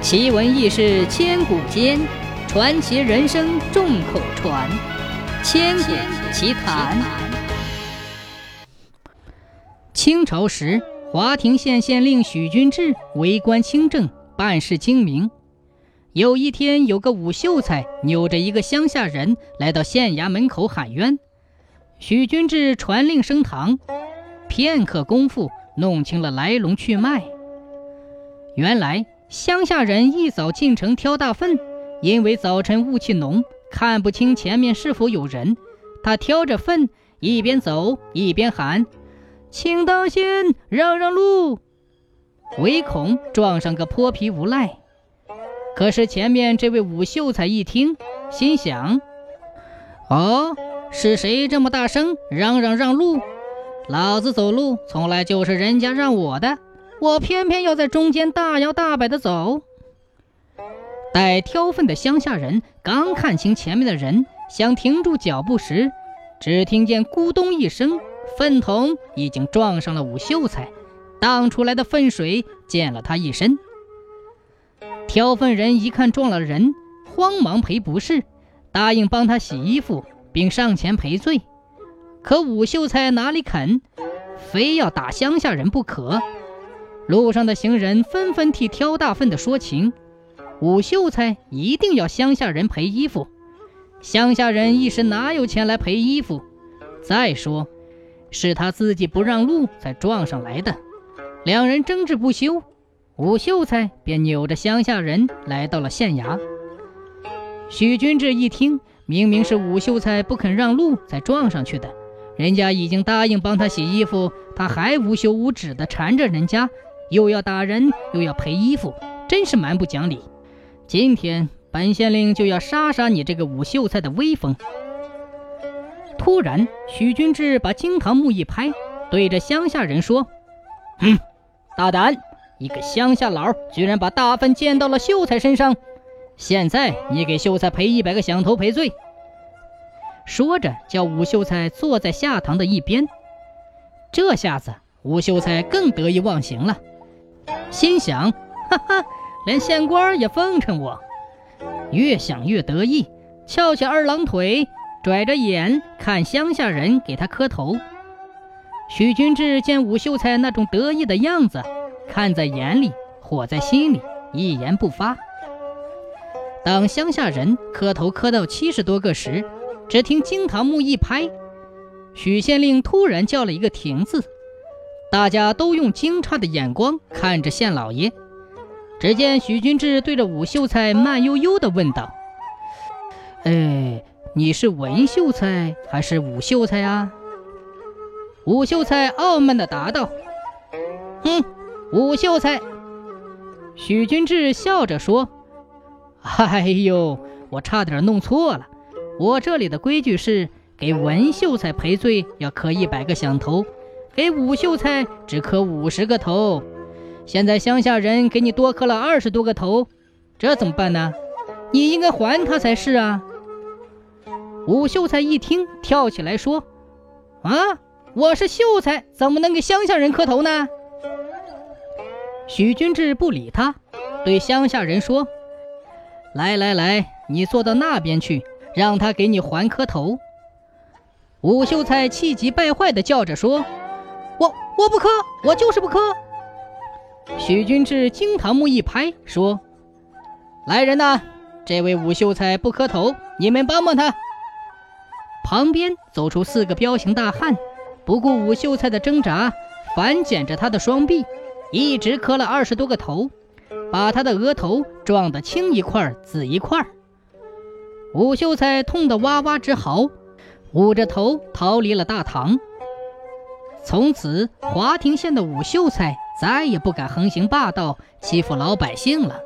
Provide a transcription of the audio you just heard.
奇闻异事千古间，传奇人生众口传。千古奇谈。清朝时，华亭县县令许君志为官清正，办事精明。有一天，有个武秀才扭着一个乡下人来到县衙门口喊冤。许君志传令升堂，片刻功夫，弄清了来龙去脉。原来。乡下人一早进城挑大粪，因为早晨雾气浓，看不清前面是否有人。他挑着粪，一边走一边喊：“请当心，让让路！”唯恐撞上个泼皮无赖。可是前面这位武秀才一听，心想：“哦，是谁这么大声嚷嚷让路？老子走路从来就是人家让我的。”我偏偏要在中间大摇大摆地走。待挑粪的乡下人刚看清前面的人，想停住脚步时，只听见咕咚一声，粪桶已经撞上了武秀才，荡出来的粪水溅了他一身。挑粪人一看撞了人，慌忙赔不是，答应帮他洗衣服，并上前赔罪。可武秀才哪里肯，非要打乡下人不可。路上的行人纷纷替挑大粪的说情，武秀才一定要乡下人赔衣服。乡下人一时哪有钱来赔衣服？再说，是他自己不让路才撞上来的。两人争执不休，武秀才便扭着乡下人来到了县衙。许君志一听，明明是武秀才不肯让路才撞上去的，人家已经答应帮他洗衣服，他还无休无止地缠着人家。又要打人，又要赔衣服，真是蛮不讲理。今天本县令就要杀杀你这个武秀才的威风！突然，许君志把惊堂木一拍，对着乡下人说：“哼，大胆！一个乡下佬居然把大粪溅到了秀才身上，现在你给秀才赔一百个响头赔罪。”说着，叫武秀才坐在下堂的一边。这下子，武秀才更得意忘形了。心想：哈哈，连县官也奉承我。越想越得意，翘起二郎腿，拽着眼看乡下人给他磕头。许君志见武秀才那种得意的样子，看在眼里，火在心里，一言不发。当乡下人磕头磕到七十多个时，只听惊堂木一拍，许县令突然叫了一个“停”字。大家都用惊诧的眼光看着县老爷。只见许君志对着武秀才慢悠悠地问道：“哎，你是文秀才还是武秀才啊？”武秀才傲慢地答道：“哼，武秀才。”许君志笑着说：“哎呦，我差点弄错了。我这里的规矩是，给文秀才赔罪要磕一百个响头。”给武秀才只磕五十个头，现在乡下人给你多磕了二十多个头，这怎么办呢？你应该还他才是啊！武秀才一听，跳起来说：“啊，我是秀才，怎么能给乡下人磕头呢？”许君志不理他，对乡下人说：“来来来，你坐到那边去，让他给你还磕头。”武秀才气急败坏地叫着说。我我不磕，我就是不磕。许君志惊堂木一拍，说：“来人呐，这位武秀才不磕头，你们帮帮他。”旁边走出四个彪形大汉，不顾武秀才的挣扎，反剪着他的双臂，一直磕了二十多个头，把他的额头撞得青一块紫一块。武秀才痛得哇哇直嚎，捂着头逃离了大堂。从此，华亭县的武秀才再也不敢横行霸道，欺负老百姓了。